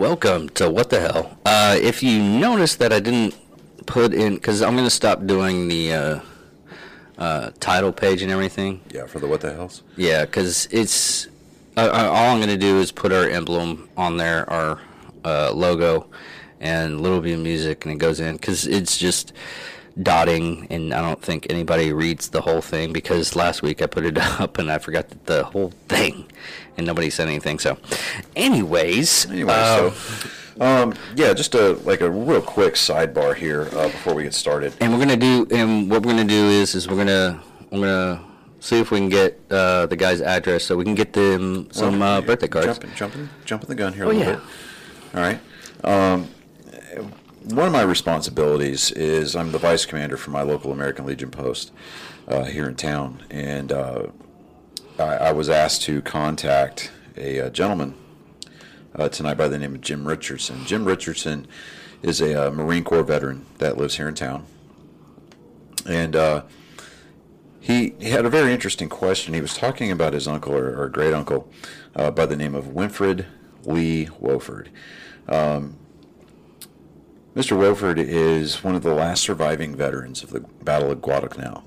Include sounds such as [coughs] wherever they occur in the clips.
welcome to What the Hell. Uh, if you notice that I didn't put in, because I'm going to stop doing the uh, uh, title page and everything. Yeah, for the what the hells. Yeah, because it's uh, uh, all I'm going to do is put our emblem on there, our uh, logo, and Little Bit of Music, and it goes in because it's just dotting, and I don't think anybody reads the whole thing because last week I put it [laughs] up and I forgot that the whole thing, and nobody said anything. So, anyways, Anyway, uh, so um, yeah, just a like a real quick sidebar here uh, before we get started. and we're gonna do, and what we're gonna do is, is we're gonna, we're gonna see if we can get uh, the guy's address so we can get them some Well, uh, birthday cards. Jumping, jumping, jumping the gun here a Oh, little yeah. bit. All right. Um, one of my responsibilities is I'm the vice commander for my local American Legion post uh, here in town, and uh, I, I was asked to contact a, uh gentleman uh, tonight by the name of Jim Richardson. Jim Richardson is a uh, Marine Corps veteran that lives here in town, and uh, he, he had a very interesting question. He was talking about his uncle or, or great uncle uh, by the name of Winfred Lee Wofford. Um, Mr. Wofford is one of the last surviving veterans of the Battle of Guadalcanal.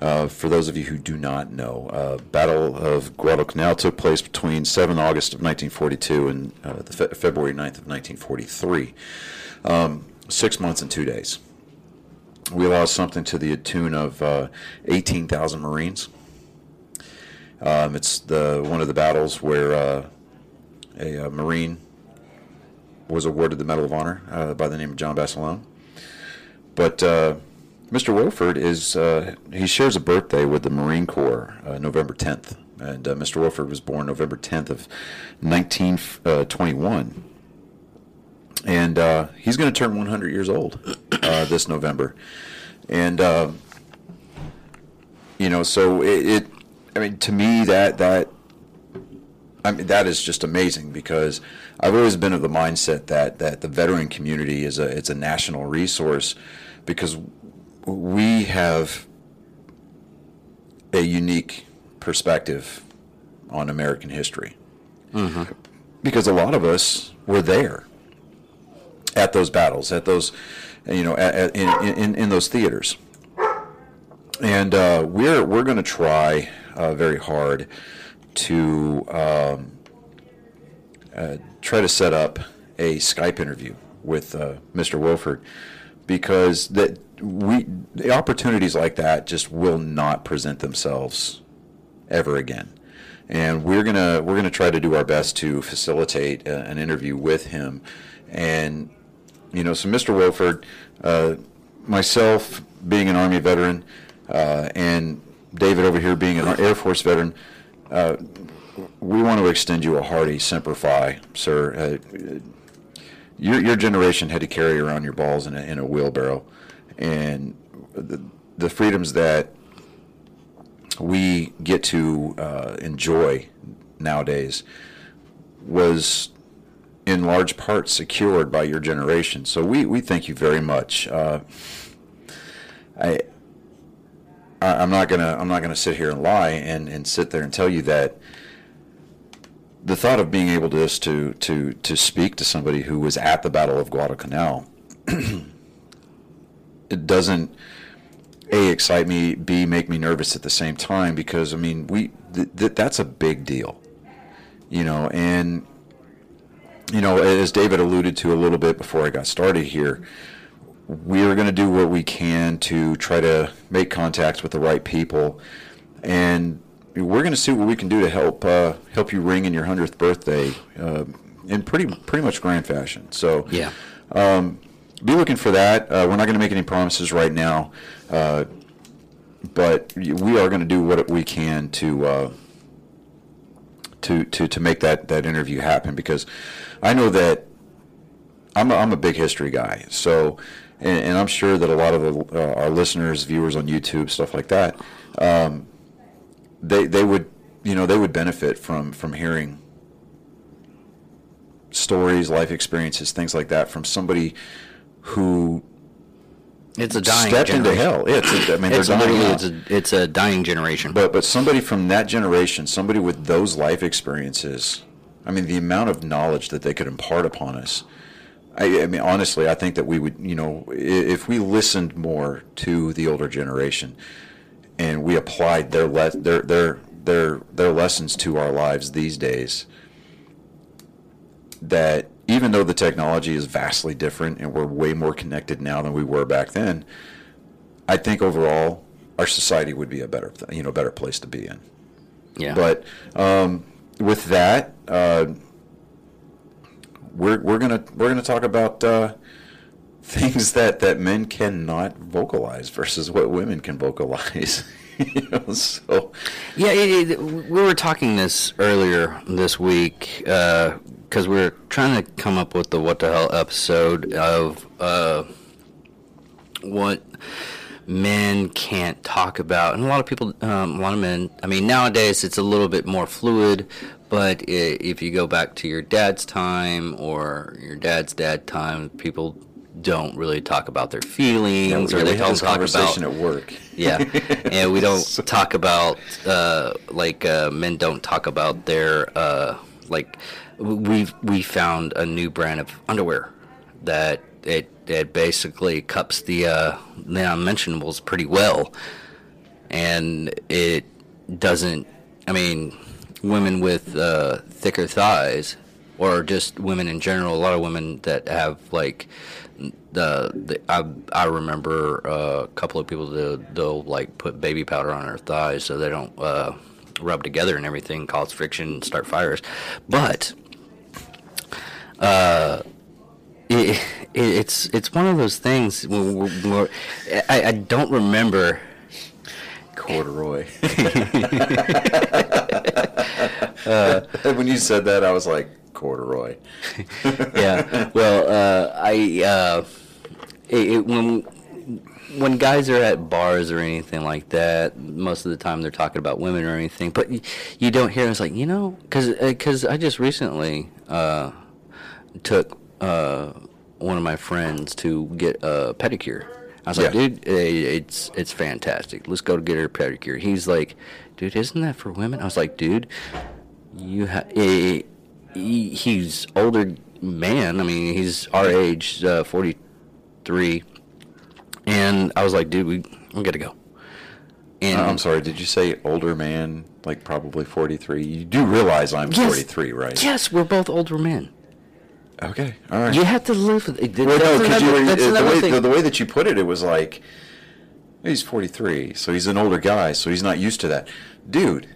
Uh, for those of you who do not know, uh, Battle of Guadalcanal took place between 7 August of 1942 and uh, the fe- February 9th of 1943. Um, six months and two days we lost something to the tune of uh, 18,000 Marines. Um, it's the one of the battles where uh, a, uh Marine was awarded the Medal of Honor by the name of John Basilone. But Mr. Wilford is uh, he shares a birthday with the Marine Corps, uh, November 10th, and uh, Mr. Wilford was born November 10th of 1921 and uh, he's going to turn 100 years old uh, this November. And uh, you know, so it, it, I mean, to me that that I mean that is just amazing because I've always been of the mindset that that the veteran community is a it's a national resource because we have a unique perspective on American history. Because a lot of us were there at those battles, at those, you know, at, at, in, in, in those theaters. And uh, we're we're going to try uh, very hard to um, uh, try to set up a Skype interview with uh, Mr. Wilford because that we the opportunities like that just will not present themselves ever again. And we're gonna we're gonna try to do our best to facilitate a, an interview with him, and you know, so Mr. Wilford, uh, myself being an Army veteran, uh, and David over here being an Air Force veteran, uh, we want to extend you a hearty Semper Fi, sir. Uh, your, your generation had to carry around your balls in a, in a wheelbarrow, and the, the freedoms that we get to uh, enjoy nowadays was in large part secured by your generation. So we, we thank you very much. Uh, I, I I'm not gonna I'm not gonna sit here and lie and, and sit there and tell you that the thought of being able to just to to to speak to somebody who was at the Battle of Guadalcanal [clears throat] it doesn't a excite me b make me nervous at the same time because I mean we th- th- that's a big deal you know and you know, as David alluded to a little bit before I got started here, we're going to do what we can to try to make contacts with the right people, and we're going to see what we can do to help uh, help you ring in your hundredth birthday uh, in pretty pretty much grand fashion. So Yeah. Be looking for that. Uh, we're not going to make any promises right now, uh, but we are going to do what we can to uh, to to to make that that interview happen because I know that I'm a, I'm a big history guy. So. And, and I'm sure that a lot of the, uh, our listeners, viewers on YouTube, stuff like that, um, they they would, you know, they would benefit from from hearing stories, life experiences, things like that from somebody who It's a dying stepped into hell. It's a, I mean, It's literally it's a, it's a dying generation. But but somebody from that generation, somebody with those life experiences, I mean, the amount of knowledge that they could impart upon us. I, I mean, honestly, I think that we would, you know, if we listened more to the older generation, and we applied their le- their their their their lessons to our lives these days, that even though the technology is vastly different and we're way more connected now than we were back then, I think overall our society would be a better you know better place to be in. Yeah. But um, with that, uh, we're we're gonna we're gonna talk about uh, things that that men cannot vocalize versus what women can vocalize. [laughs] you know, so Yeah, it, it, we were talking this earlier this week because we are trying to come up with the what the hell episode of uh, what men can't talk about, and a lot of people, um, a lot of men. I mean, nowadays it's a little bit more fluid, but i if you go back to your dad's time or your dad's dad time, people don't really talk about their feelings, yeah, or they don't talk about conversation at work. yeah, and we don't [laughs] So- talk about uh, like uh, men don't talk about their uh, like we we found a new brand of underwear that it it basically cups the uh, the unmentionables pretty well, and it doesn't. I mean, women with uh, thicker thighs, or just women in general. A lot of women that have like the, the I I remember uh, a couple of people that they'll like put baby powder on their thighs so they don't uh, rub together and everything, cause friction, and start fires. But uh, it, it, it's it's one of those things. Where, where, I, I don't remember. Corduroy. [laughs] [laughs] when you said that, I was like corduroy. [laughs] yeah. Well, uh, I uh, it, it, when when guys are at bars or anything like that, most of the time they're talking about women or anything, but you, you don't hear. It's like you know, because because I just recently uh, took uh, one of my friends to get a pedicure. I was like, dude, eh, it's it's fantastic. Let's go to get her pedicure. He's like, dude, isn't that for women? I was like, dude, you have he, he's older man. I mean, he's our age, uh, forty three, and I was like, dude, we we gotta go. And Uh, I'm sorry, did you say older man, like probably 43? You do realize I'm Yes. 43, right? yes, we're both older men. Okay, all right. You have to live with it. Well, no, That's 'cause another- you that's the, way, the, the way that you put it, it was like, he's 43, so he's an older guy, so he's not used to that. Dude,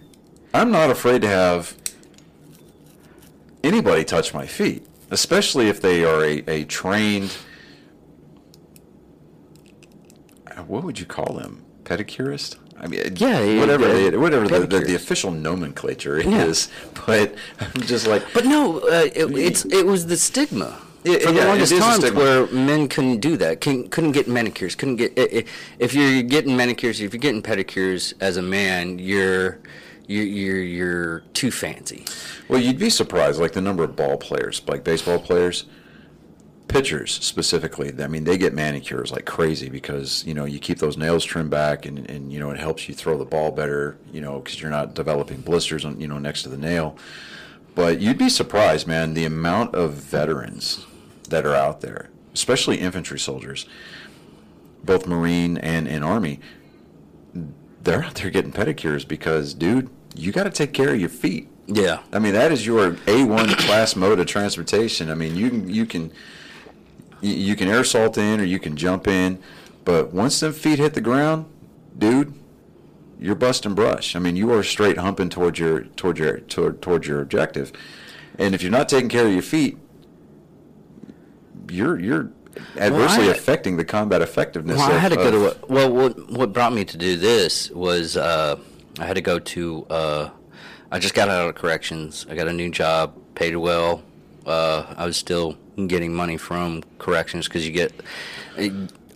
I'm not afraid to have anybody touch my feet, especially if they are a, a trained, what would you call them? Pedicurist? I mean, Yeah, whatever, yeah, they- whatever the, the, the official nomenclature Yeah. is. But I'm just like, But no, uh, it, it's it was the stigma. Yeah, For the yeah, longest is a times, stigma. where men couldn't do that, couldn't, couldn't get manicures, couldn't get. If you're getting manicures, if you're getting pedicures as a man, you're you're you're, you're too fancy. Well, you'd be surprised, like the number of ball players, like baseball players, pitchers specifically. I mean, they get manicures like crazy because you know you keep those nails trimmed back, and, and you know it helps you throw the ball better. You know, because you're not developing blisters on you know next to the nail. But you'd be surprised, man, the amount of veterans that are out there, especially infantry soldiers, both Marine and, in Army. They're out there getting pedicures because, dude, you got to take care of your feet. Yeah. I mean, that is your A1 class mode of transportation. I mean, you can you can you- you can air assault in or you can jump in, but once them feet hit the ground, dude, you're busting brush. I mean, you are straight humping towards your toward your toward, towards your objective. And if you're not taking care of your feet, you're you're adversely I- affecting the combat effectiveness. Well, I had to go to a, well. What what brought me to do this was uh, I had to go to. Uh, I just got out of corrections. I got a new job, paid well. Uh, I was still getting money from corrections because you get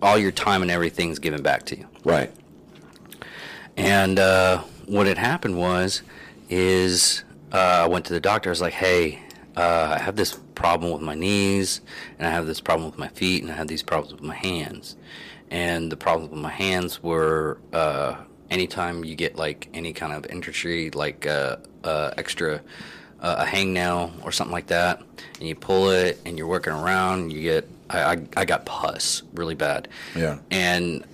all your time and everything's given back to you. right. And uh, what had happened was, is uh, I went to the doctor. I was like, "Hey, uh, I have this problem with my knees, and I have this problem with my feet, and I have these problems with my hands." And the problems with my hands were uh, anytime you get like any kind of industry, like uh, uh, extra uh, a hangnail or something like that, and you pull it and you're working around, you get I, I, I got pus really bad. Yeah. And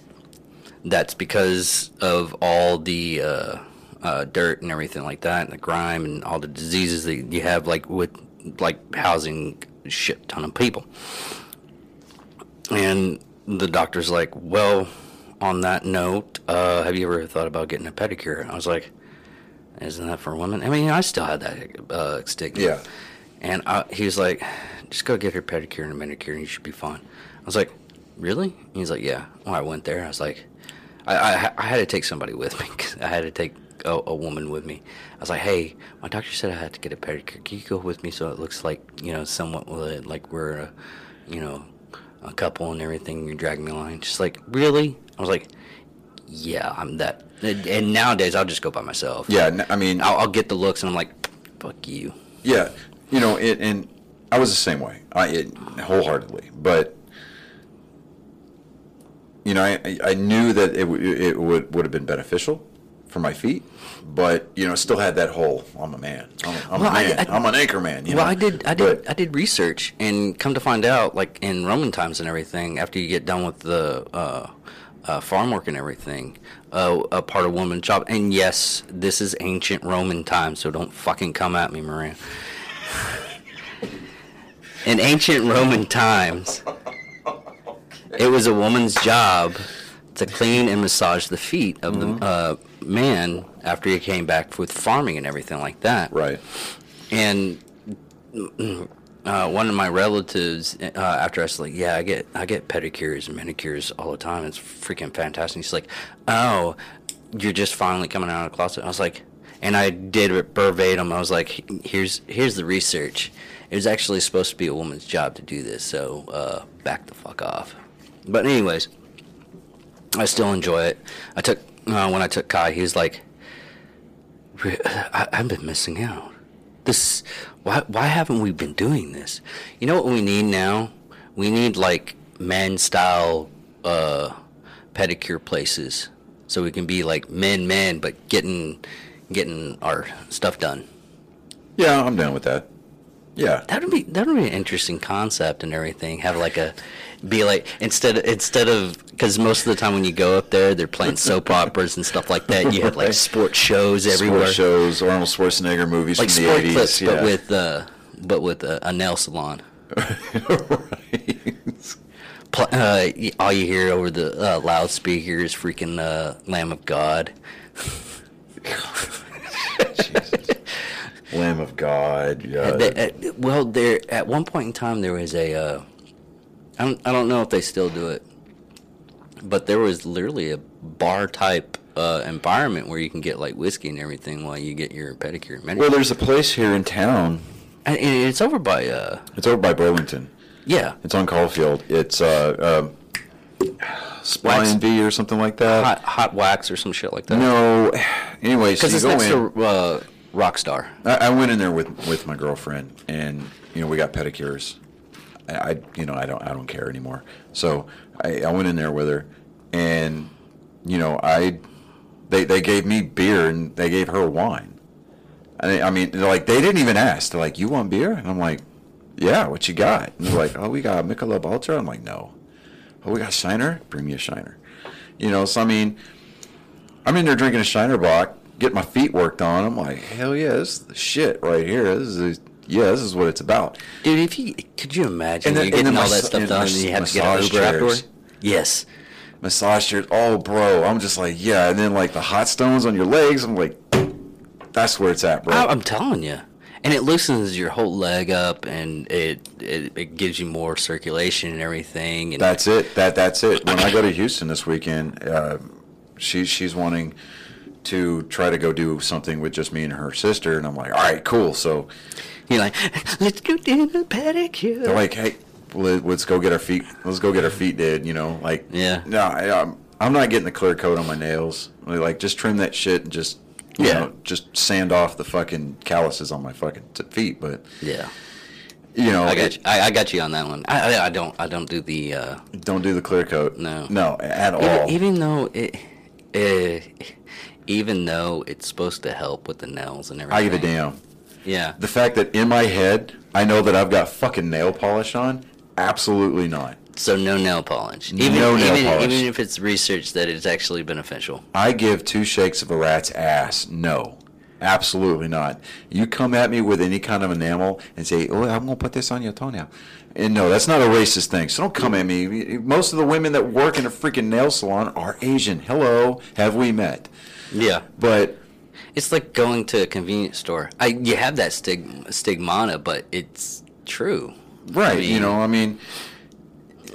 that's because of all the uh, uh, dirt and everything like that, and the grime and all the diseases that you have, like with like housing shit ton of people. And the doctor's like, "Well, on that note, uh, have you ever thought about getting a pedicure?" I was like, "Isn't that for women?" I mean, I still had that uh, stigma. Yeah. And I, he was like, "Just go get your pedicure and a manicure, and you should be fine." I was like, "Really?" And he's like, "Yeah." When I went there, I was like, I, I, I had to take somebody with me. [laughs] 'cause I had to take a, a woman with me. I was like, "Hey, my doctor said I had to get a pedicure. Can you go with me so it looks like you know somewhat like we're, a, you know, a couple and everything? You're dragging me along." She's like, "Really?" I was like, "Yeah, I'm that." And and nowadays, I'll just go by myself. Yeah, I mean, I'll, I'll get the looks, and I'm like, "Fuck you." yeah, you know, it, and I was the same way, I it, wholeheartedly. But you know, I, I- knew that it, w- it would would have been beneficial for my feet, but you know, still had that whole. I'm a man. I'm, a, I'm Well, a man. I- am an anchor man. You well, know? I did, I did, But- I did research, and come to find out, like in Roman times and everything, after you get done with the uh, uh, farm work and everything, uh, a part of woman's job. And yes, this is ancient Roman times, so don't fucking come at me, Maria. in ancient Roman times, it was a woman's job to clean and massage the feet of Mm-hmm. the uh, man after he came back with farming and everything like that right. and uh, one of my relatives uh, after I was like, yeah, I get I get pedicures and manicures all the time. It's freaking fantastic. He's like, oh, you're just finally coming out of the closet. I was like, and I did it verbatim. I was like, here's here's the research. It was actually supposed to be a woman's job to do this, so uh, back the fuck off. But anyways, I still enjoy it. I took uh, when I took Kai, he was like, "Re- I, I've been missing out. This, why, why haven't we been doing this? You know what we need now? We need like men style uh, pedicure places, so we can be like men, men, but getting getting our stuff done. Yeah, I'm down with that. Yeah. That would be that would be an interesting concept and everything. Have like a be like instead of, instead of because most of the time when you go up there, they're playing [laughs] soap operas and stuff like that. You have like sports shows everywhere, Sports shows, Arnold Schwarzenegger movies like from the 80s. clips, yeah. but with uh, but with a, a nail salon. [laughs] right. Uh, all you hear over the uh, loudspeaker is freaking uh, Lamb of God. [laughs] Lamb of God. Yeah. They- uh, well, there at one point in time there was a. Uh, I don't I don't know if they still do it, but there was literally a bar type uh, environment where you can get like whiskey and everything while you get your pedicure and manicure. well, there's a place here in town. and, and it's over by uh It's over by Burlington. yeah It's on Call Field. It's uh, um, Spy Wax. V or something like that. hot hot wax or some shit like that. No. Anyway, so because you it's go next in. to uh, Rockstar. I, I went in there with with my girlfriend, and you know we got pedicures. I, you know I don't I don't care anymore. So I, I went in there with her, and you know I they they gave me beer and they gave her wine. I, I mean, like they didn't even ask. They're like, "You want beer?" And I'm like, "Yeah, what you got?" And they're like, "Oh, we got Michelob Ultra." I'm like, "No." Oh, we got Shiner. Bring me a Shiner. You know, so I mean, I'm in there drinking a Shiner Bock, getting my feet worked on. I'm like, hell yeah, this is the shit right here. This is yeah, this is what it's about. Dude, if you could you imagine And then- you're getting all that stuff done mas- and you have to get an massage Uber chairs. afterward? Yes. Massage chairs, oh bro, I'm just like yeah, and then like the hot stones on your legs. I'm like, that's where it's at, bro. I, I'm telling you, and it loosens your whole leg up, and it, it it gives you more circulation and everything. And That's it. That that's it. When I go to Houston this weekend, uh, she she's wanting to try to go do something with just me and her sister, and I'm like, all right, cool. So you're like, let's go do the pedicure. they're like, hey, let- let's go get our feet. Let's go get our feet did. You know, like Yeah. No, I, I'm I'm not getting the clear coat on my nails. Like, just trim that shit and just you Yeah. know, just sand off the fucking calluses on my fucking t- feet. But yeah, you know, I got it- you. I, I got you on that one. I, I I don't I don't do the uh, don't do the clear coat. No. no, at all. even, even though it. Uh, even though it's supposed to help with the nails and everything, I give a damn. Yeah. The fact that in my head I know that I've got fucking nail polish on, absolutely not. So no nail polish. No Even, nail even, polish. Even if it's research that it's actually beneficial. I give two shakes of a rat's ass. No. Absolutely not. You come at me with any kind of enamel and say, "Oh, I'm gonna put this on your toenail," and no, that's not a racist thing. So don't come at me. Most of the women that work in a freaking nail salon are Asian. Hello, have we met? Yeah. But It's like going to a convenience store. I you have that stig, stigmata, but it's true. right, I you know, I mean,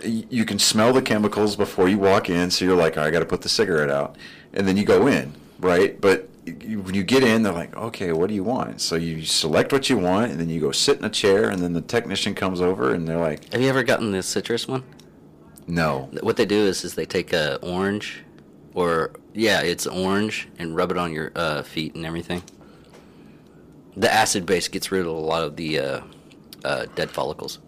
you can smell the chemicals before you walk in, so you're like, "I got to put the cigarette out," and then you go in, right? But you, when you get in, they're like, "Okay, what do you want?" So you select what you want, and then you go sit in a chair, and then the technician comes over, and they're like, Have you ever gotten the citrus one? "No." What they do is, is they take a orange, or yeah, it's orange, and rub it on your uh, feet and everything. The acid base gets rid of a lot of the uh, uh, dead follicles.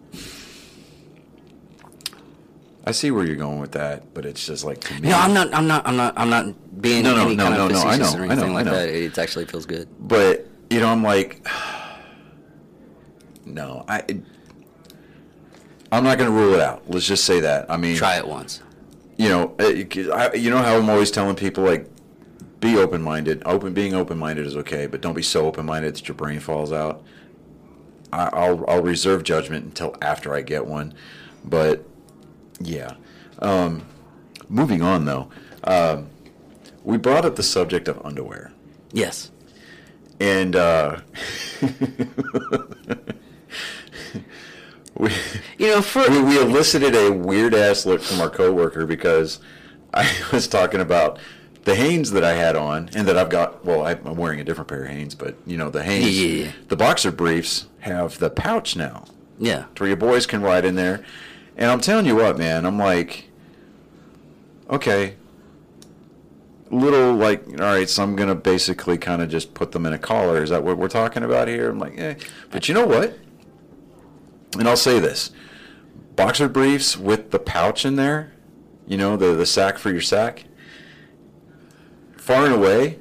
I see where you're going with that, but it's just like to me. No, I'm not. I'm not. I'm not. I'm not being No, no, any no, kind no, of no, I facetious know, or I anything know, I like know. that. It actually feels good. But you know, I'm like, [sighs] no, I. I'm not going to rule it out. Let's just say that. I mean, Try it once. You know, uh, 'cause I, you know how I'm always telling people like, be open minded. Open, being open minded is okay, but don't be so open minded that your brain falls out. I, I'll I'll reserve judgment until after I get one, but yeah. Um, moving on though, um, we brought up the subject of underwear, Yes. and uh, [laughs] we. You know, for we, we elicited a weird ass look from our coworker because I [laughs] was talking about the Hanes that I had on and that I've got. Well, I'm wearing a different pair of Hanes, but you know the Hanes, Yeah, yeah, yeah. the boxer briefs have the pouch now, yeah. to where your boys can ride in there. And I'm telling you what, man, I'm like, okay, little like, all right, so I'm gonna basically kind of just put them in a collar. Is that what we're talking about here? I'm like, eh. But you know what? And I'll say this: boxer briefs with the pouch in there, you know, the the sack for your sack. Far and away,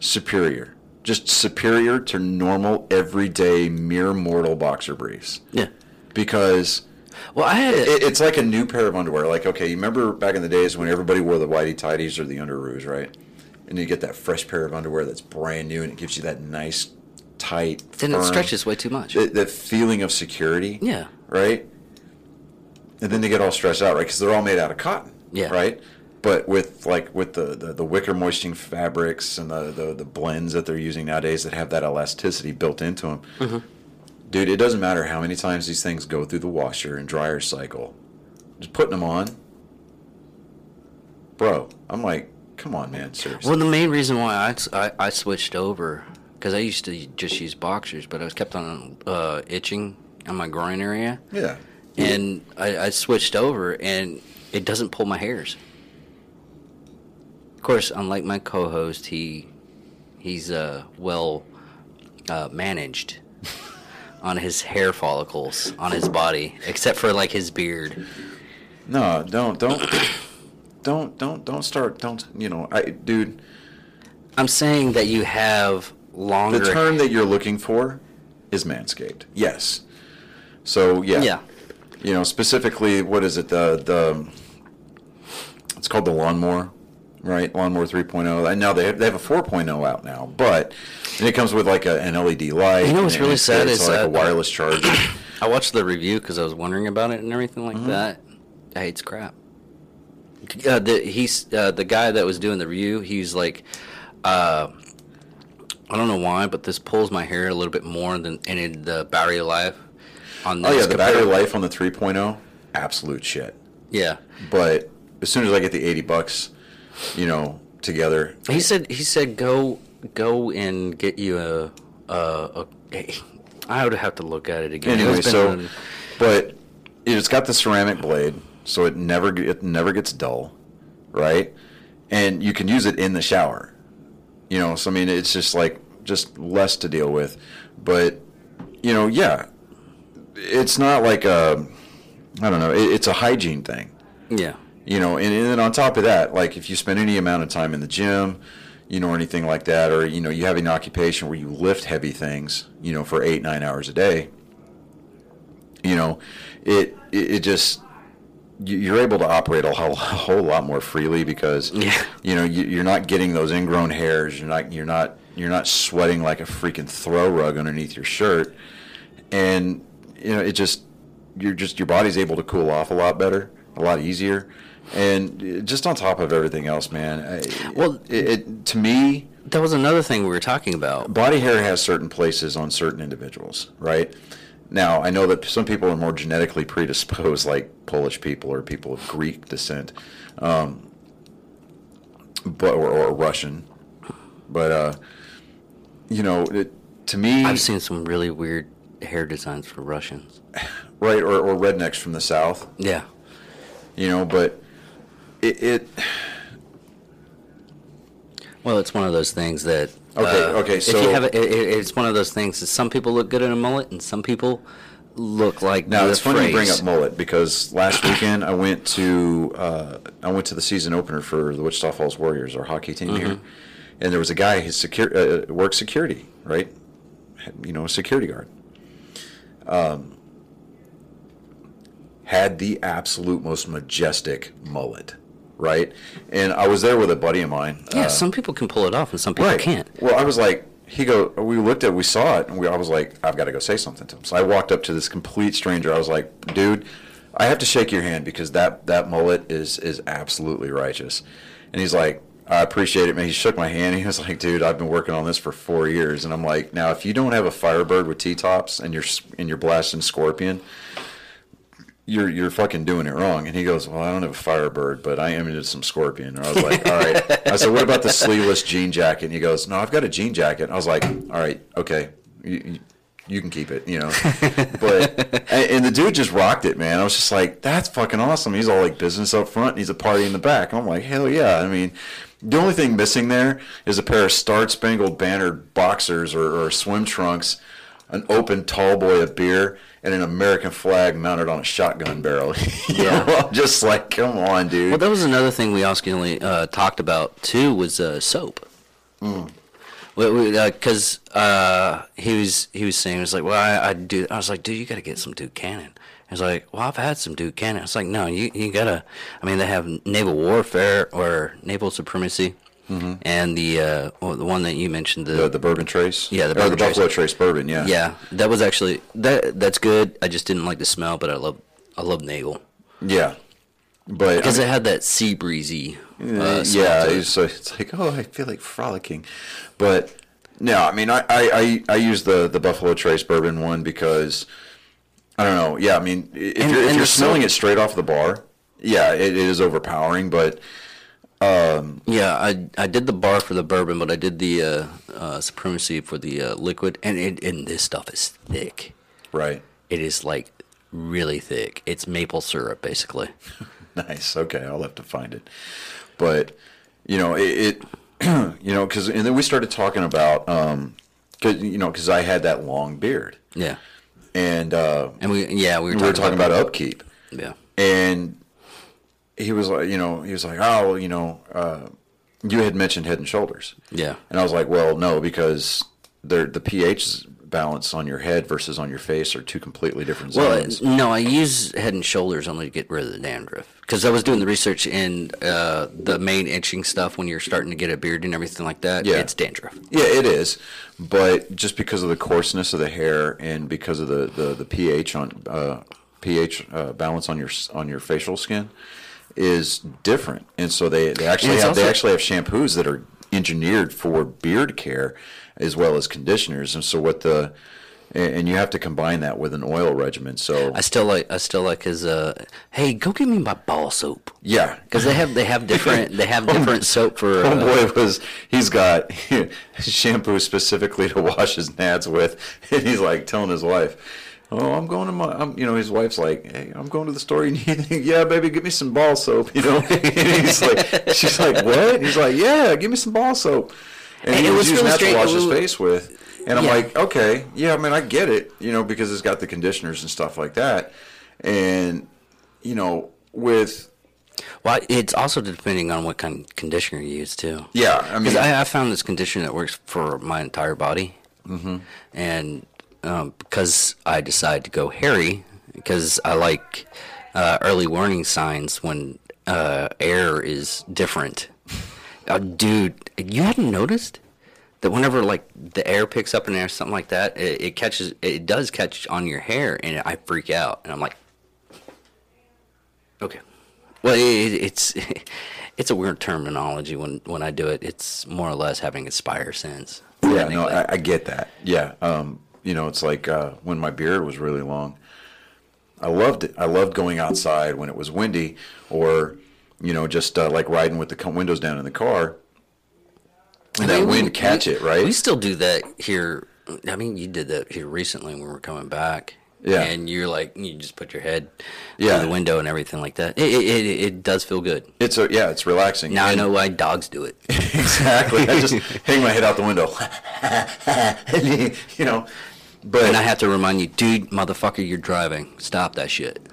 superior. Just superior to normal, everyday, mere mortal boxer briefs. Yeah. Because Well, I had a, it, it's like a new pair of underwear. Like, okay, you remember back in the days when everybody wore the whitey tighties or the underoos, right? And you get that fresh pair of underwear that's brand new and it gives you that nice, tight, then it stretches way too much. that, that feeling of security. Yeah. Right? And then they get all stressed out, right? Because they're all made out of cotton. Yeah. Right? But with like with the, the, the wicker moistening fabrics and the, the, the blends that they're using nowadays that have that elasticity built into them, Mm-hmm. dude, it doesn't matter how many times these things go through the washer and dryer cycle. Just putting them on, bro. I'm like, come on, man, seriously. Well, the main reason why I, I, I switched over because I used to just use boxers, but I was kept on uh, itching on my groin area, yeah. and I, I switched over, and it doesn't pull my hairs. Of course, unlike my co-host, he he's uh, well uh, managed [laughs] on his hair follicles on his body, except for like his beard. No, don't, don't, [coughs] don't, don't, don't start. Don't, you know, I, dude. I'm saying that you have longer. The term that you're looking for is manscaped. Yes. So yeah. Yeah. You know, specifically, what is it? The the. It's called the lawnmower, right? Lawnmower 3.0. And now they have, they have a 4.0 out now, but and it comes with like a, an LED light. You know what's really it's- sad it's is, like uh, a wireless charger. [coughs] I watched the review because I was wondering about it and everything Mm-hmm. like that. Hey, it's crap. Uh, the he's uh, the guy that was doing the review. He's like, uh, I don't know why, but this pulls my hair a little bit more than any the battery life on this. oh yeah, the battery life on the 3.0, absolute shit. Yeah, But as soon as I get the 80 bucks, you know, together, he said he said go go and get you a a. a I would have to look at it again. Anyway, so, but it's got the ceramic blade, so it never it never gets dull, right? And you can use it in the shower, you know. So I mean, it's just like just less to deal with, but you know, yeah, it's not like a, I don't know, it, it's a hygiene thing, yeah, you know. And, and then on top of that, like if you spend any amount of time in the gym, you know, or anything like that, or you know, you have an occupation where you lift heavy things, you know, for eight nine hours a day, you know, it it, it just you're able to operate a whole, a whole lot more freely because Yeah. you know you, you're not getting those ingrown hairs. You're not you're not you're not sweating like a freaking throw rug underneath your shirt, and you know it just you're just your body's able to cool off a lot better, a lot easier, and just on top of everything else, man. I- Well- it, it to me That was another thing we were talking about. body hair has certain places on certain individuals, right? Now, I know that some people are more genetically [laughs] predisposed, like Polish people or people of Greek descent, um, but or, or Russian. But uh, you know, it, to me, I've seen some really weird hair designs for Russians. [sighs] right, or, or rednecks from the south, Yeah. you know, but it, it Well, it's one of those things that. Okay, uh, okay, If so- you have it, it, it's one of those things that some people look good in a mullet, and some people look like Now it's funny you bring up mullet because last weekend I went to uh, I went to the season opener for the Wichita Falls Warriors, our hockey team here, and there was a guy who secure uh, worked security, right? You know, a security guard. Um, had the absolute most majestic mullet, right? And I was there with a buddy of mine. Yeah, uh, some people can pull it off, and some people can't. well, I was like, he go. We looked at, we saw it, and we, I was like, I've got to go say something to him. So I walked up to this complete stranger. I was like, dude, I have to shake your hand because that that mullet is is absolutely righteous. And he's like, I appreciate it, man. He shook my hand. He was like, dude, I've been working on this for four years. And I'm like, now if you don't have a Firebird with T tops and you're and you're blasting Scorpion. You're, you're fucking doing it wrong. And he goes, Well, I don't have a Firebird, but I am into some Scorpion. And I was like, All right. I said, What about the sleeveless jean jacket? And he goes, No, I've got a jean jacket. I was like, All right, okay. You, you, you can keep it, you know. But, [laughs] and, and the dude just rocked it, man. I was just like, That's fucking awesome. He's all like business up front and he's a party in the back. And I'm like, Hell yeah. I mean, the only thing missing there is a pair of Star Spangled Bannered boxers or, or swim trunks, an open tall boy of beer, and an American flag mounted on a shotgun barrel. [laughs] Yeah. know, just like, come on, dude. Well, that was another thing we also uh, talked about too was uh, soap. Mm. Because uh, he was he was saying he was like, well, I, I do. I was like, dude, you got to get some Duke Cannon. He was like, well, I've had some Duke Cannon. I was like, no, you you gotta. I mean, they have naval warfare or naval supremacy, and the uh, well, the one that you mentioned, the, Mm-hmm. the, the bourbon trace, Yeah, the Bourbon the Trace. Buffalo Trace bourbon. Yeah, yeah, that was actually that that's good. I just didn't like the smell, but I love I love naval yeah. But because it had that sea breezy. Uh, smell yeah, it. it's, like- it's like, oh, I feel like frolicking. But no, I mean, I, I, I, I use the, the Buffalo Trace bourbon one because I don't know. Yeah, I mean, if And- you're, if you're smelling smell- it straight off the bar, yeah, it, it is overpowering. But Yeah, I I did the bar for the bourbon, but I did the uh, uh, supremacy for the uh, liquid, and it, and this stuff is thick. right, It is like really thick. It's maple syrup, basically. [laughs] nice. Okay, I'll have to find it. But you know, it, it [clears throat] you know, because and then we started talking about, um, cause, you know, because I had that long beard, Yeah, and uh, and we yeah we were we were talking about upkeep. yeah and he was like, you know, he was like, oh, well, you know, uh, you had mentioned Head and Shoulders, yeah and I was like, well, no, because the pH balance on your head versus on your face are two completely different Well, zones. no, I use Head and Shoulders only to get rid of the dandruff because I was doing the research in uh, the main itching stuff when you're starting to get a beard and everything like that. Yeah. it's dandruff. yeah, it is, but just because of the coarseness of the hair and because of the the, the pH on uh, pH uh, balance on your on your facial skin is different, and so they, they actually have they actually have shampoos that are engineered for beard care as well as conditioners, and so what the and and you have to combine that with an oil regimen. So I still like I still like his. Uh, hey, go get me my ball soap. yeah, [laughs] Because they have they have different they have [laughs] different soap for uh, Homeboy was he's got [laughs] shampoo specifically to wash his nads with, and he's like telling his wife, "Oh, I'm going to my," I'm, you know, his wife's like, "Hey, I'm going to the store. [laughs] You need anything? Yeah, baby, get me some ball soap." You know, [laughs] and he's like, she's like, "What?" And he's like, "Yeah, give me some ball soap." And, And he was was using that to wash his face with. And I'm Yeah. like, okay, yeah, I mean, I get it, you know, because it's got the conditioners and stuff like that. And, you know, with Well, it's also depending on what kind of conditioner you use too. Yeah, I mean, I, I found this conditioner that works for my entire body, mm-hmm. and um, because I decided to go hairy, because I like uh, early warning signs when uh, air is different. Uh, dude, you hadn't noticed that whenever like the air picks up in there, something like that, it, it catches, it does catch on your hair, and I freak out, and I'm like, okay. Well, it, it's [laughs] it's a weird terminology when when I do it. It's more or less having a spire sense. yeah, no, I, I get that. Yeah, um, you know, it's like uh, when my beard was really long. I loved it. I loved going outside when it was windy, or you know, just uh, like riding with the windows down in the car, and that I mean, we- wind catch we- it, right? We still do that here. I mean, you did that here recently when we were coming back. Yeah. And you're like, you just put your head Yeah. through the window and everything like that. It, it, it, it does feel good. It's a yeah, it's relaxing. Now I know why dogs do it. [laughs] exactly. I just [laughs] hang my head out the window, [laughs] you know. But And I have to remind you, dude, motherfucker, you're driving. Stop that shit.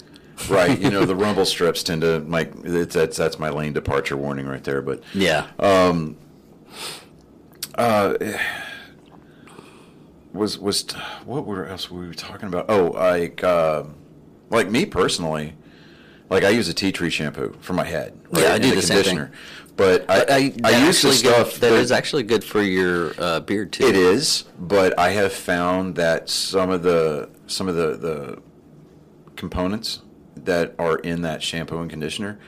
right, you know, the [laughs] rumble strips tend to like it's, that's that's my lane departure warning right there. But Yeah. um, uh, was was what were else were we talking about? Oh, like uh, like me personally, like I use a tea tree shampoo for my head. Yeah, I and do the same thing. But I I, that use the stuff good, that is actually good for your uh, beard too. It is, but I have found that some of the some of the the components that are in that shampoo and conditioner,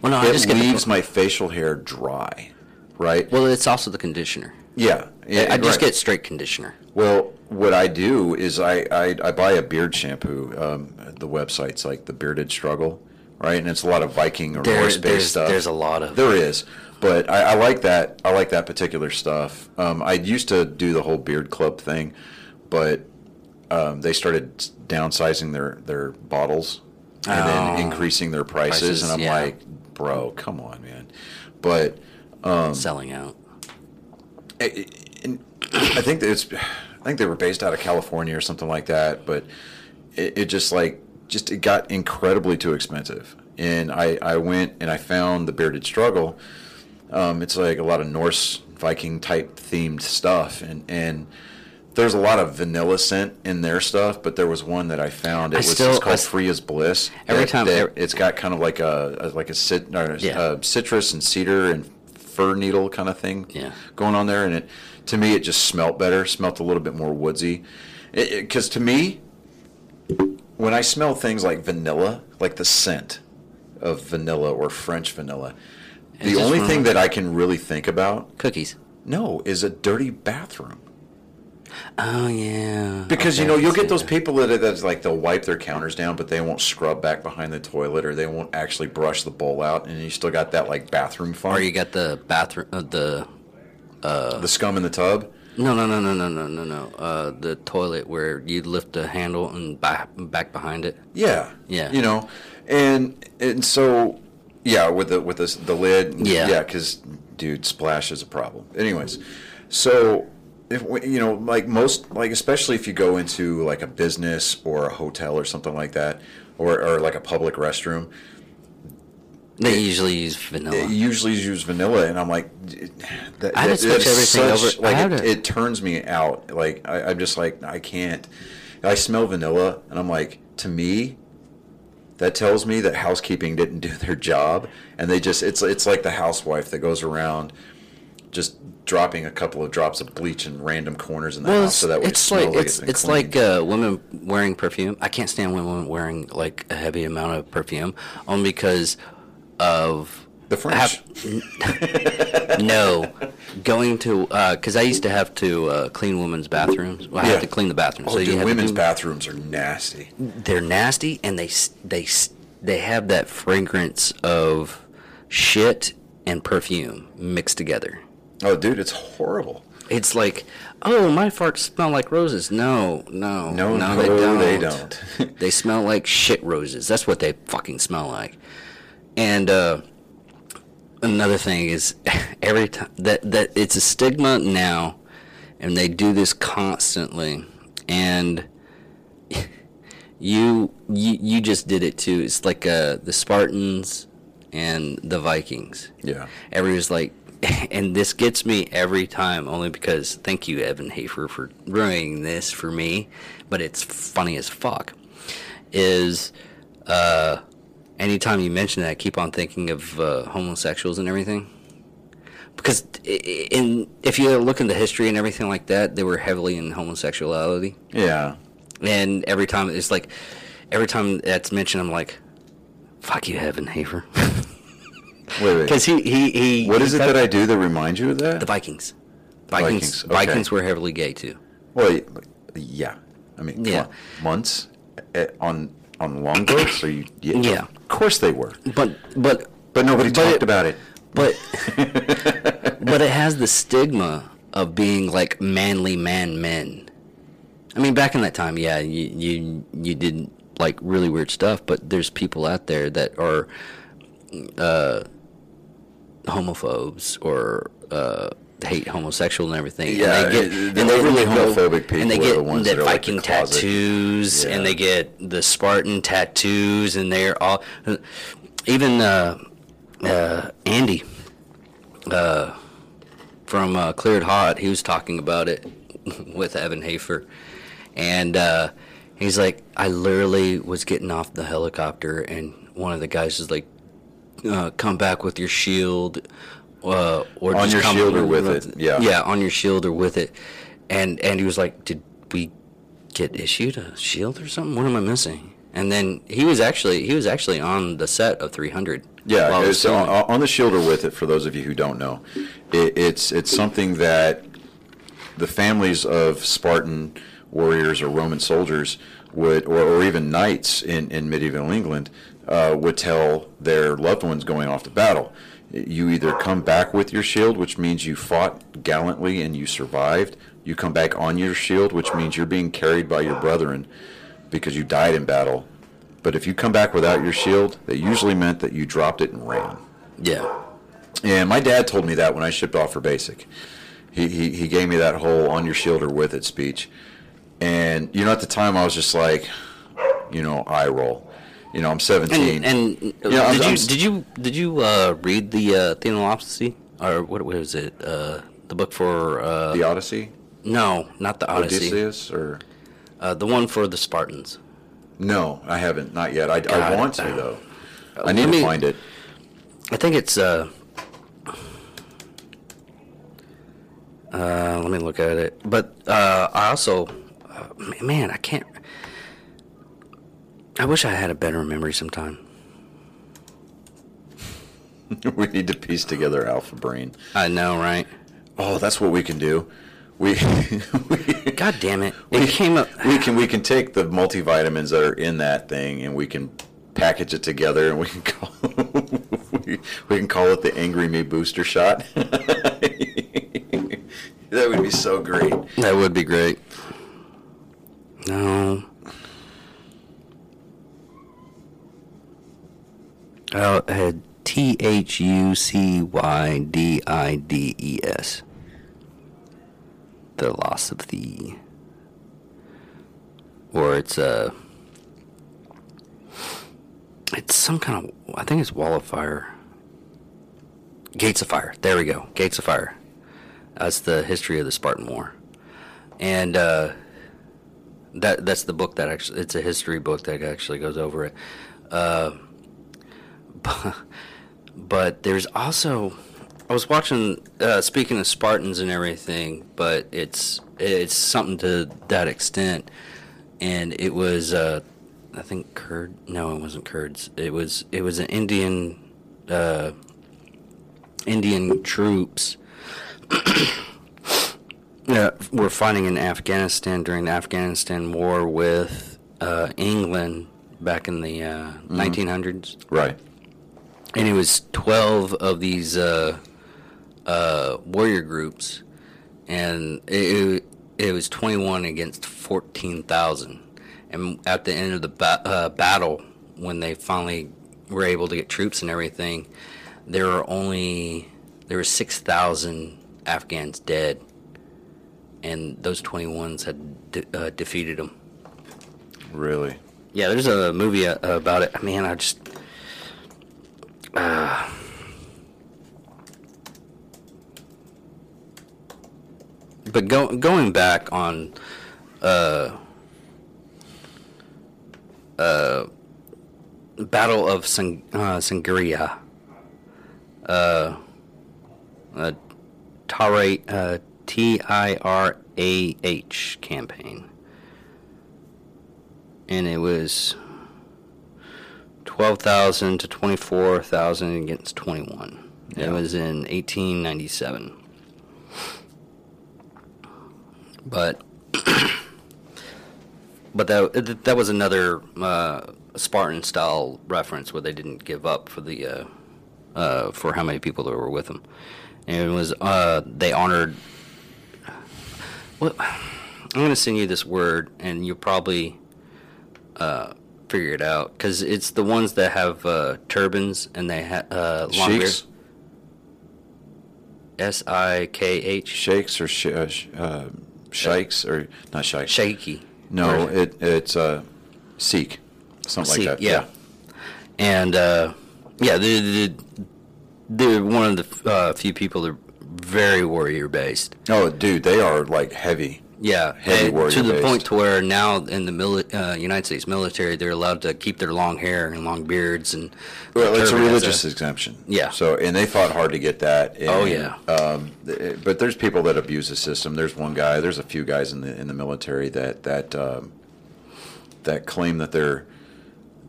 Well, no, I it leaves my facial hair dry. Right? Well, it's also the conditioner. yeah. yeah, I just right. get straight conditioner. Well, what I do is I, I, I buy a beard shampoo. Um, the website's like the Bearded Struggle, right? And it's a lot of Viking or There- Norse based stuff. there's a lot of- There is, but I, I like that. I like that particular stuff. Um, I used to do the whole beard club thing, but um, they started downsizing their their bottles and Oh. then increasing their prices, Prices, and I'm yeah. like, bro, come on, man. But Um, selling out. I- I think that it's, I think they were based out of California or something like that, but it, it just like, just it got incredibly too expensive. And I, I went and I found the Bearded Struggle. Um, it's like a lot of Norse Viking type themed stuff, and and there's a lot of vanilla scent in their stuff, but there was one that I found. It I was still- I called s- Free as Bliss. Every that- time- that every- it's got kind of like a, a like a cit, or, Yeah. uh, citrus and cedar and fir needle kind of thing Yeah. going on there, and it to me it just smelt better, smelt a little bit more woodsy. Because to me, when I smell things like vanilla, like the scent of vanilla or French vanilla, It the only thing that I can really think about Cookies. no is a dirty bathroom. Oh yeah. Because you know you'll get those people that that's like they'll wipe their counters down, but they won't scrub back behind the toilet, or they won't actually brush the bowl out, and you still got that like bathroom funk, Or you got the bathroom, uh, the the scum in the tub. No, no, no, no, no, no, no, no. Uh, the toilet where you lift the handle and back back behind it. Yeah. Yeah. You know, and and so yeah, with the with the the lid. Yeah. Yeah, because dude, splash is a problem. Anyways, so if you know, like most, like especially if you go into like a business or a hotel or something like that, or or like a public restroom, They usually use vanilla. they usually use vanilla, and I'm like, that, I that- switch everything such- over. Like it, it turns me out. Like I, I'm just like I can't. I smell vanilla, and I'm like, to me, that tells me that housekeeping didn't do their job, and they just it's it's like the housewife that goes around just dropping a couple of drops of bleach in random corners in the well, house so that way it it's smells like like it's it's like uh, women wearing perfume. I can't stand women wearing like a heavy amount of perfume, only because of the French. have- [laughs] no, going to because I used to have to uh, clean women's bathrooms. Well, I Yeah. have to clean the bathrooms. oh, you dude, women's do- bathrooms are nasty. they're nasty and they they they have that fragrance of shit and perfume mixed together. Oh, dude, it's horrible. It's like, oh, my farts smell like roses. No, no, No, no, no, they don't. they don't. they smell like shit roses. That's what they fucking smell like. And uh, another thing is, [laughs] every time that that it's a stigma now, and they do this constantly, and [laughs] you you you just did it too. It's like uh, the Spartans and the Vikings. Yeah. Everybody's like, [laughs] and this gets me every time, only because thank you, Evan Hafer, for ruining this for me, but it's funny as fuck. Is uh, anytime you mention that, I keep on thinking of uh, homosexuals and everything. Because in if you look in the history and everything like that, they were heavily in homosexuality, Yeah. and every time it's like, every time that's mentioned, I'm like, "Fuck you, Evan Hafer," [laughs] Wait, wait. because he he he. What he is it that I do that reminds you of that? The Vikings. Vikings. Vikings, okay. Vikings were heavily gay too. Well, yeah. I mean, Yeah. on. months eh, on on longboats? Are you? Yeah. Of course they were, But but but nobody But talked it- about it. but [laughs] but it has the stigma of being like manly man men. I mean, back in that time, yeah, you you you did like really weird stuff, but there's people out there that are uh, homophobes or uh, hate homosexual and everything. Yeah, and they get the and they really homophobic people and they get the the that are like the Viking tattoos, Yeah. and they get the Spartan tattoos, and they're all even uh, uh, Andy uh, from uh, Cleared Hot. He was talking about it [laughs] with Evan Hafer, and uh, he's like, I literally was getting off the helicopter, and one of the guys is like, uh, "Come back with your shield." Uh, or On your shield or with it, yeah. yeah, on your shield or with it, and and he was like, "Did we get issued a shield or something? What am I missing?" And then he was actually he was actually on the set of 300. Yeah, while it was it's on, on the shield or with it. For those of you who don't know, it, it's it's something that the families of Spartan warriors or Roman soldiers would, or, or even knights in, in medieval England, uh, would tell their loved ones going off to battle. You either come back with your shield, which means you fought gallantly and you survived. You come back on your shield, which means you're being carried by your brethren because you died in battle. But if you come back without your shield, that usually meant that you dropped it and ran. yeah. And my dad told me that when I shipped off for basic. He, he, he gave me that whole on your shield or with it speech. And, you know, at the time I was just like, you know, eye roll. You know, I'm 17. And, and Yeah, I'm- did you I'm- did you did you uh, read the uh, Thenopsy or what was it? Uh, the book for uh, the Odyssey? no, not the Odyssey. Odysseus? Or Uh, the one for the Spartans. No, I haven't. Not yet. I, I want to, though. Uh, I need to find it. I think it's. Uh, uh, let me look at it. But uh, I also, uh, man, I can't. I wish I had a better memory sometime. [laughs] we need to piece together Alpha Brain. I know, right? Oh, that's what we can do. We, [laughs] we God damn it! we It came up. We can we can take the multivitamins that are in that thing and we can package it together and we can call [laughs] we, we can call it the Angry Me Booster Shot. that would be so great. That would be great. No. Had T H U C Y D I D E S. The loss of the. Or it's uh It's some kind of. I think it's Wall of Fire. Gates of Fire. There we go. Gates of Fire. That's the history of the Spartan War, and uh, that that's the book that actually it's a history book that actually goes over it. Uh, [laughs] but, there's also I was watching uh, speaking of Spartans and everything, but it's it's something to that extent, and it was uh, I think Kurd. No, it wasn't Kurds. It was it was an Indian uh, Indian troops [coughs] uh, were fighting in Afghanistan during the Afghanistan war with uh, England back in the uh, 1900s. Right. And it was 12 of these uh, uh, warrior groups, and it, it was 21 against 14,000. And at the end of the ba- uh, battle, when they finally were able to get troops and everything, there were only there were 6,000 Afghans dead, and those 21s had de- uh, defeated them. Really. Yeah, there's a movie uh, about it. Man, I just but go, going back on uh, uh, Battle of Sang- uh, Sangria, uh, uh, Tirah, uh, T I R A H campaign. And it was 12,000 to 24,000 against 21. Yeah. It was in 1897. But [clears throat] but that that was another uh, Spartan style reference where they didn't give up for the uh, uh, for how many people that were with them. And it was uh, they honored. What I'm going to send you this word, and you'll probably uh, figure it out because it's the ones that have uh, turbans and they have uh, long Sheiks? S I K H Shakes or sh- uh, sh- uh, shikes or not shikes? shaky. No, it it's uh, Sikh, something See, like that. Yeah. And uh, yeah, they're, they're, they're one of the uh, few people that are very warrior based. Oh, dude, they are like heavy. Yeah, Heavy and warrior to the based. point to where now in the mili- uh, United States military, they're allowed to keep their long hair and long beards and. Well, it's a religious exemption. Yeah. So, and they fought hard to get that. And, Oh, yeah. Um, but there's people that abuse the system. There's one guy. There's a few guys in the in the military that that um, that claim that they're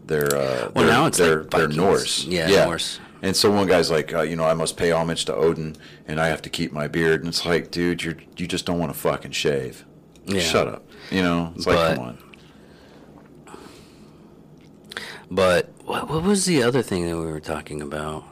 they're uh, Well, they're, now it's they're, like they're. Norse. Yeah, Norse. And so one guy's like, uh, you know, I must pay homage to Odin, and I have to keep my beard. And it's like, dude, you you just don't want to fucking shave. Yeah. Shut up. You know, it's like, But- come on. But what, what was the other thing that we were talking about?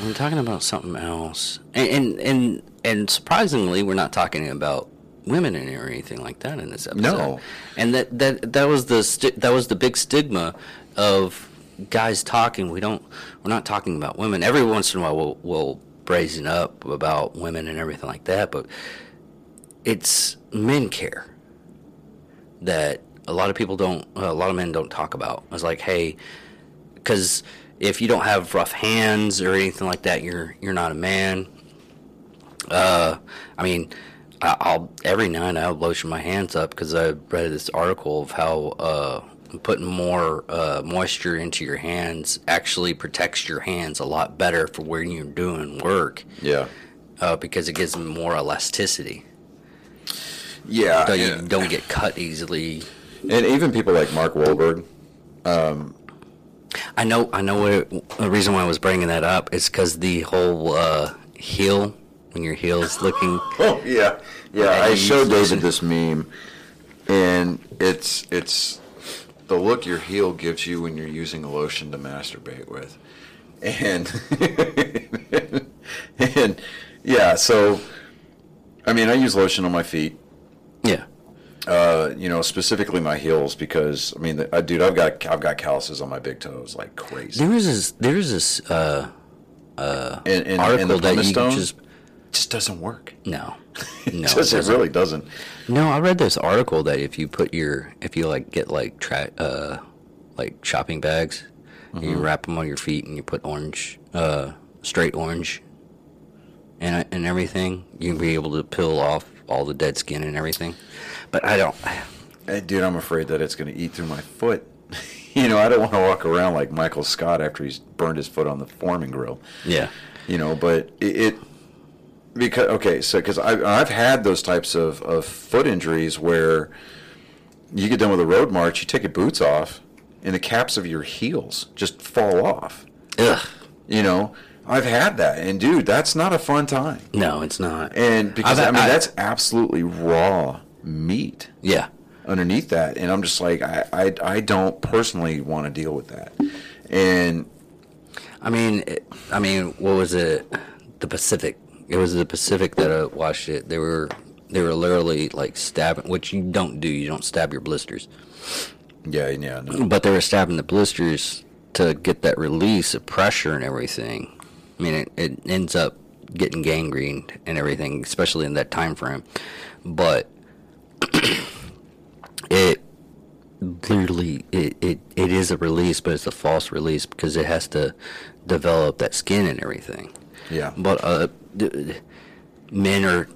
We were talking about something else, and and and, and surprisingly, we're not talking about women in it or anything like that in this episode. No. and that that that was the sti- that was the big stigma of guys talking. We don't we're not talking about women. Every once in a while, we'll, we'll brazen up about women and everything like that, but it's men care that a lot of people don't, a lot of men don't talk about. It's like, hey, because if you don't have rough hands or anything like that, you're you're not a man. Uh, I mean, I'll every night I'll lotion my hands up because I read this article of how uh, putting more uh, moisture into your hands actually protects your hands a lot better for when you're doing work Yeah. uh, because it gives them more elasticity. Yeah. So you yeah. don't get cut easily. And even people like Mark Wahlberg. I know, I know. What the reason why I was bringing that up is because the whole uh, heel, when your heel's looking. [laughs] Oh yeah, yeah. I showed David this meme, and it's it's the look your heel gives you when you're using a lotion to masturbate with, and [laughs] and yeah. So, I mean, I use lotion on my feet. Yeah, Uh, you know, specifically my heels because I mean, the, uh, dude, I've got I've got calluses on my big toes like crazy. There is this, there is this uh, And, and, and article the that you stone just just doesn't work. no, [laughs] It no, just- it doesn't. really doesn't. No, I read this article that if you put your, if you like get like tra- uh, like shopping bags, and Mm-hmm. you wrap them on your feet and you put orange, uh, straight orange, and and everything, you'll be able to peel off all the dead skin and everything. But I don't. Hey, dude, I'm afraid that it's going to eat through my foot. [laughs] you know, I don't want to walk around like Michael Scott after he's burned his foot on the Foreman grill. Yeah. You know, but it, it because okay, so because I've I've had those types of of foot injuries where you get done with a road march, you take your boots off, and the caps of your heels just fall off. Ugh. You know, I've had that, and dude, that's not a fun time. No, it's not. And because I've- I mean, I- that's absolutely raw meat yeah. underneath that and i'm just like i i, I don't personally want to deal with that and I mean, I mean, what was it? The Pacific. It was the Pacific that I watched it. They were they were literally like stabbing, which you don't do. You don't stab your blisters, yeah yeah no. but they were stabbing the blisters to get that release of pressure and everything. I mean, it, it ends up getting gangrened and everything, especially in that time frame. But [clears throat] it literally it, it, it is a release, but it's a false release because it has to develop that skin and everything. Yeah. But uh, men are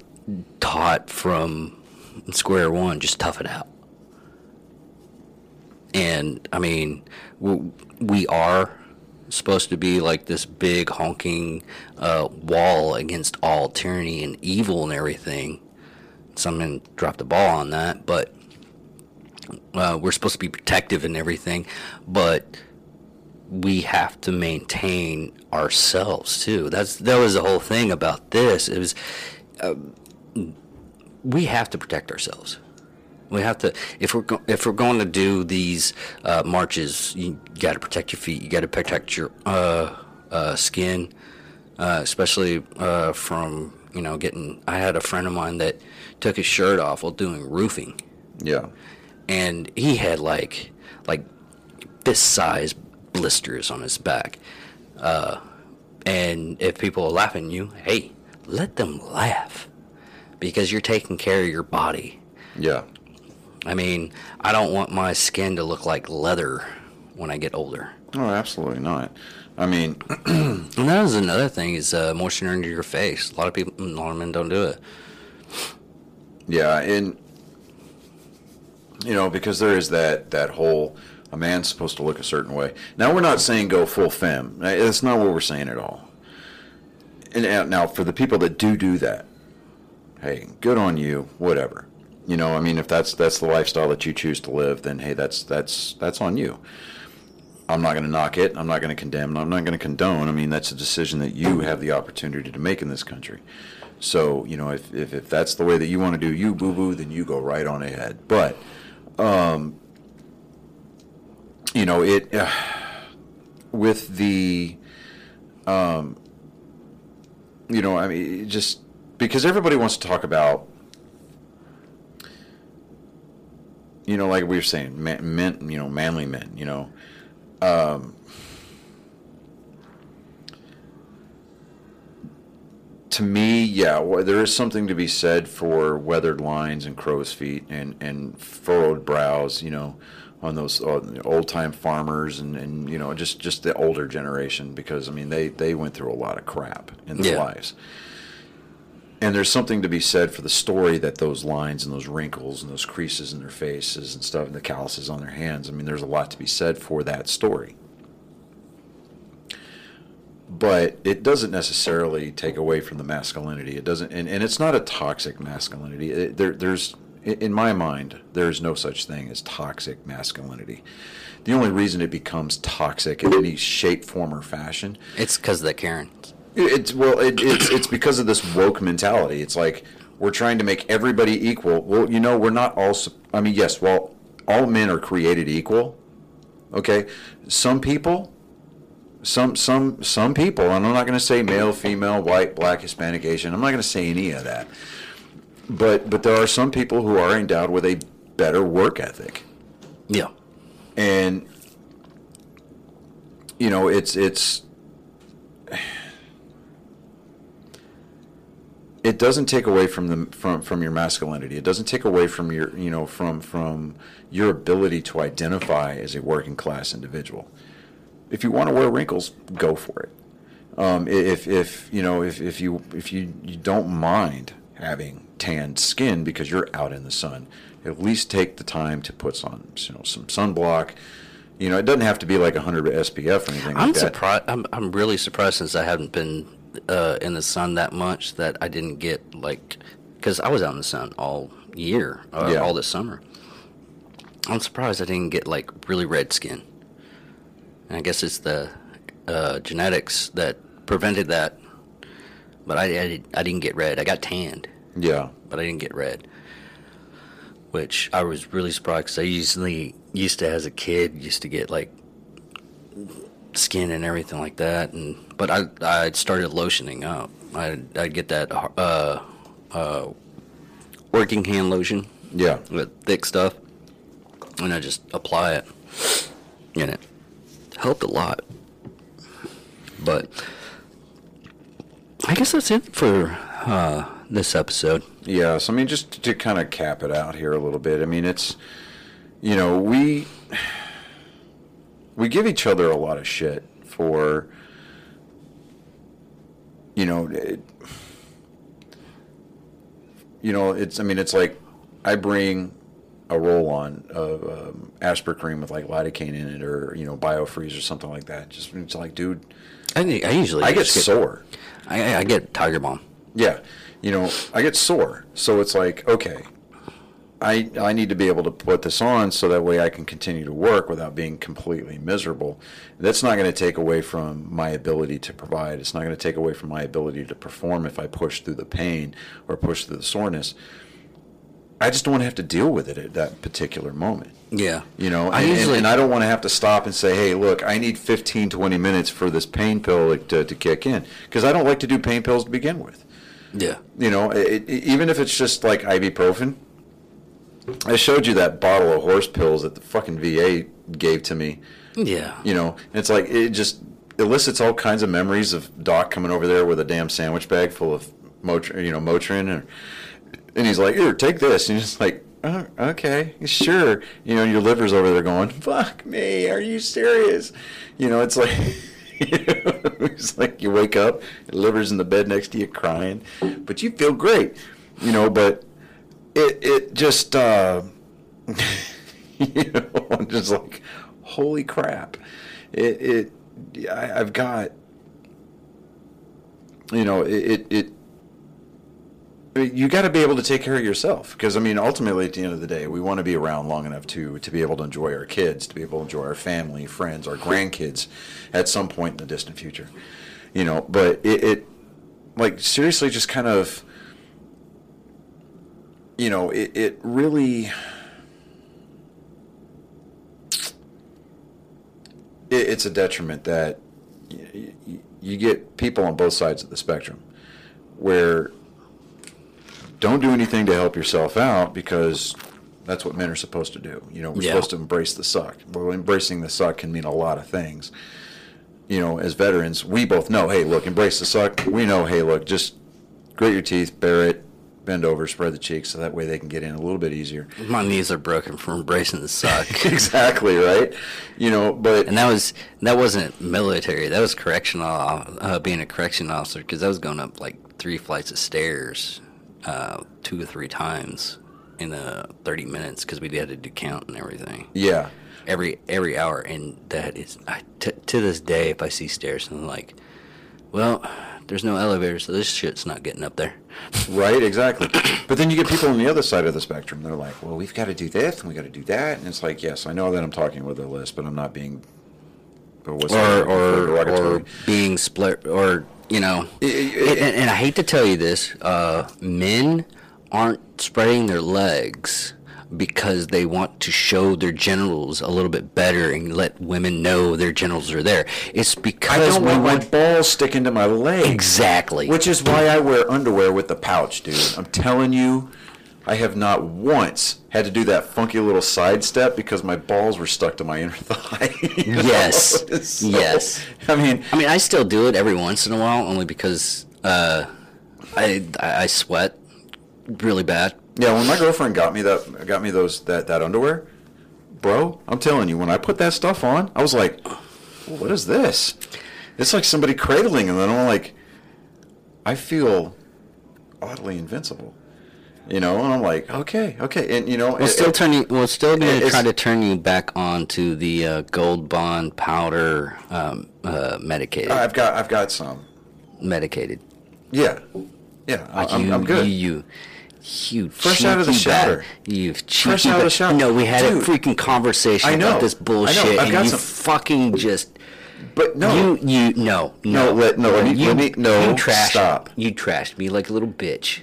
taught from square one, just tough it out. And I mean, we are supposed to be like this big honking uh, wall against all tyranny and evil and everything. Some men dropped the ball on that, but uh, we're supposed to be protective and everything, but we have to maintain ourselves too. That's that was the whole thing about this. It was uh, we have to protect ourselves. We have to if we're go- if we're going to do these uh, marches, you got to protect your feet. You got to protect your uh, uh, skin, uh, especially uh, from you know getting. I had a friend of mine that took his shirt off while doing roofing Yeah. and he had like like this size blisters on his back. Uh, and if people are laughing at you, hey, let them laugh because you're taking care of your body. Yeah. I mean, I don't want my skin to look like leather when I get older. Oh, absolutely not. I mean, [clears throat] And that is another thing is uh, moisture under your face. A lot of people, a lot of men don't do it. yeah, and you know, because there is that that whole a man's supposed to look a certain way. Now, we're not saying go full femme. That's not what we're saying at all. And now- now, for the people that do do that, hey, good on you. Whatever. You know, I mean, if that's that's the lifestyle that you choose to live, then hey, that's that's that's on you. I'm not going to knock it. I'm not going to condemn. I'm not going to condone. I mean, that's a decision that you have the opportunity to make in this country. So, you know, if, if, if that's the way that you want to do you, boo boo, then you go right on ahead. But, um, you know, it, uh, with the, um, you know, I mean, just because everybody wants to talk about, you know, like we were saying, men, you know, manly men, you know, um, to me, yeah, well, there is something to be said for weathered lines and crow's feet and, and furrowed brows, you know, on those uh, old time farmers and, and, you know, just, just the older generation because, I mean, they, they went through a lot of crap in their Yeah. lives. And there's something to be said for the story that those lines and those wrinkles and those creases in their faces and stuff and the calluses on their hands. I mean, there's a lot to be said for that story. But it doesn't necessarily take away from the masculinity. It doesn't, and, and it's not a toxic masculinity. It, there, there's, in my mind, there's no such thing as toxic masculinity. The only reason it becomes toxic in any shape, form, or fashion It's because of the Karens. it's well, it, it's it's because of this woke mentality. It's like we're trying to make everybody equal. Well, you know, we're not all. I mean, yes, well, all men are created equal. Okay, some people, some some some people, and I'm not going to say male, female, white, black, Hispanic, Asian. I'm not going to say any of that. But but there are some people who are endowed with a better work ethic. Yeah. and you know it's it's it doesn't take away from the from from your masculinity. It doesn't take away from your you know from from your ability to identify as a working class individual. If you want to wear wrinkles go for it. Um, if if you know if, if you if you, you don't mind having tanned skin because you're out in the sun at least take the time to put on you know some sunblock you know it doesn't have to be like 100 SPF or anything I'm like that surprised. I'm I'm really surprised since I haven't been uh, in the sun that much that I didn't get like because I was out in the sun all year, uh, Yeah. all this summer. I'm surprised I didn't get like really red skin. And I guess it's the uh, genetics that prevented that. But I, I I didn't get red. I got tanned, yeah but I didn't get red. Which I was really surprised because I usually used to as a kid used to get like skin and everything like that and but I I started lotioning up. I I get that uh uh working hand lotion yeah with thick stuff and I just apply it and it helped a lot. But I guess that's it for uh this episode. Yes, I mean just to kind of cap it out here a little bit. I mean it's you know, we we give each other a lot of shit for you know, it, you know, it's I mean, it's like I bring a roll on of um, Aspercreme with like lidocaine in it, or you know, biofreeze or something like that. Just it's like, dude, I, I usually I get just sore. I, I get Tiger Balm. Yeah, you know, I get sore. So it's like, okay, I I need to be able to put this on so that way I can continue to work without being completely miserable. That's not going to take away from my ability to provide. It's not going to take away from my ability to perform if I push through the pain or push through the soreness. I just don't want to have to deal with it at that particular moment. Yeah. You know, I and, and- usually and I don't want to have to stop and say, hey, look, I need 15, 20 minutes for this pain pill to, to kick in. Because I don't like to do pain pills to begin with. Yeah. You know, it, it- even if it's just like ibuprofen. I showed you that bottle of horse pills that the fucking VA gave to me. Yeah. You know, it's like it just elicits all kinds of memories of Doc coming over there with a damn sandwich bag full of Motrin, you know, Motrin, and, and he's like, "Here, take this," and you're like, oh, "Okay, sure." You know, your liver's over there going, "Fuck me, are you serious?" You know, it's like. [laughs] [laughs] it's like you wake up, liver's in the bed next to you crying, but you feel great, you know. But it it just uh, [laughs] you know I'm just like holy crap it it I, I've got you know it it, it you got to be able to take care of yourself because I mean ultimately at the end of the day we want to be around long enough to to be able to enjoy our kids to be able to enjoy our family friends our grandkids at some point in the distant future you know? But it, it like seriously just kind of you know, it, it really it, it's a detriment that you get people on both sides of the spectrum where don't do anything to help yourself out because that's what men are supposed to do. You know, we're Yeah. supposed to embrace the suck. Well, embracing the suck can mean a lot of things. You know, as veterans, we both know, hey, look, embrace the suck. We know, hey, look, just grit your teeth, bear it, bend over, spread the cheeks, so that way they can get in a little bit easier. My knees are broken from embracing the suck. [laughs] exactly right. You know, but and that was that wasn't military. That was correctional, uh, being a correction officer because I was going up like three flights of stairs, uh, two or three times in uh, thirty minutes because we had to do count and everything yeah, every every hour. And that is I, t- to this day, if I see stairs, and I'm like, well, there's no elevator, so this shit's not getting up there. right, exactly. [coughs] But then you get people on the other side of the spectrum. They're like, well, we've got to do this and we got to do that, and it's like, yes, I know that I'm talking with a list, but I'm not being. Or or or, or being split or you know and, and, I hate to tell you this uh, men aren't spreading their legs because they want to show their genitals a little bit better and let women know their genitals are there it's because I don't want my balls sticking to my legs. exactly Which is why I wear underwear with the pouch, dude. I'm telling you, I have not once had to do that funky little side step because my balls were stuck to my inner [laughs] thigh. you [laughs] know? Yes. So, Yes. I mean, I mean I still do it every once in a while only because uh, I I I sweat really bad yeah, when my girlfriend got me that got me those that that underwear, bro, I'm telling you, when I put that stuff on, I was like, what is this? It's like somebody cradling, and then I'm like, I feel oddly invincible. You know, and I'm like, okay, okay, and you know, We'll it- still it- turn you. We're still to try to turn you back on to the uh, Gold Bond powder, um, uh, medicated. I've got I've got some. medicated. Yeah, yeah, I- I'm, you, I'm good. You, you, you Fresh out of the shower. You Fresh out of the shower. No, we had Dude. a freaking conversation I know. about this bullshit, I've and got you some- fucking just. but no, You, you, no, no, No, let- no, let me- you, let me- no, you trashed, stop. You trashed me like a little bitch.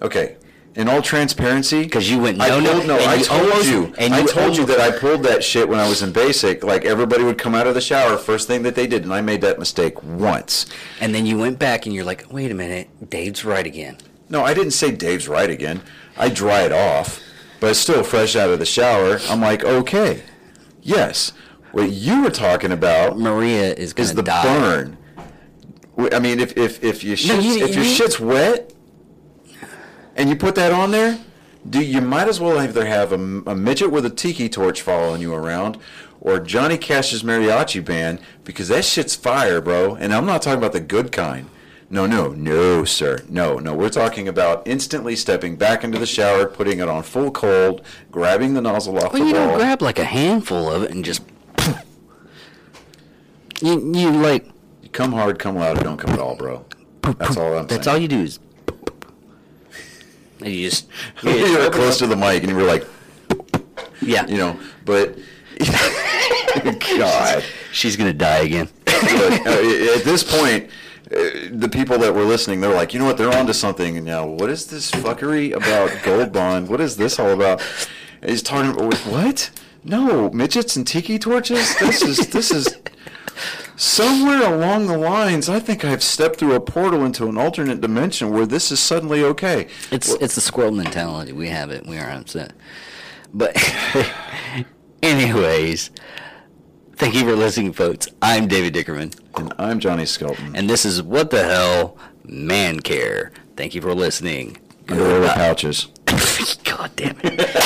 okay. In all transparency, because you went, no, no, pulled, no. and I you told almost- you. and I you told you that I pulled that shit when I was in basic. Like everybody would come out of the shower, first thing that they did, and I made that mistake once. And then you went back and you're like, wait a minute, Dave's right again. No, I didn't say Dave's right again. I dry it off, but it's still fresh out of the shower. I'm like, okay, yes. What you were talking about Maria is is the die. burn. I mean, if if if your shit's, you- if your you- shit's wet and you put that on there, do you might as well either have a, a midget with a tiki torch following you around, or Johnny Cash's mariachi band because that shit's fire, bro. And I'm not talking about the good kind. No, no, no, sir. No, no. We're talking about instantly stepping back into the shower, putting it on full cold, grabbing the nozzle off Well, the you don't grab like a handful of it and just. [sniffs] You, you like. come hard, come loud, or don't come at all, bro. That's all I'm That's saying. all you do is. And you just. you you were close up- to the mic, and you were like, Yeah. you know, but God. She's gonna die again. but uh, at this point, uh, the people that were listening, they're like, you know what, they're onto something And now. What is this fuckery about Gold Bond? What is this all about? And he's talking about what? No, midgets and tiki torches. This is this is somewhere along the lines. I think I've stepped through a portal into an alternate dimension where this is suddenly okay. It's it's the squirrel mentality. We have it. We are upset. But, [laughs] anyways, thank you for listening, folks. I'm David Dickerman, And I'm Johnny Skelton. and this is what the hell man care. Thank you for listening. Underwear with pouches. [laughs] God damn it. [laughs]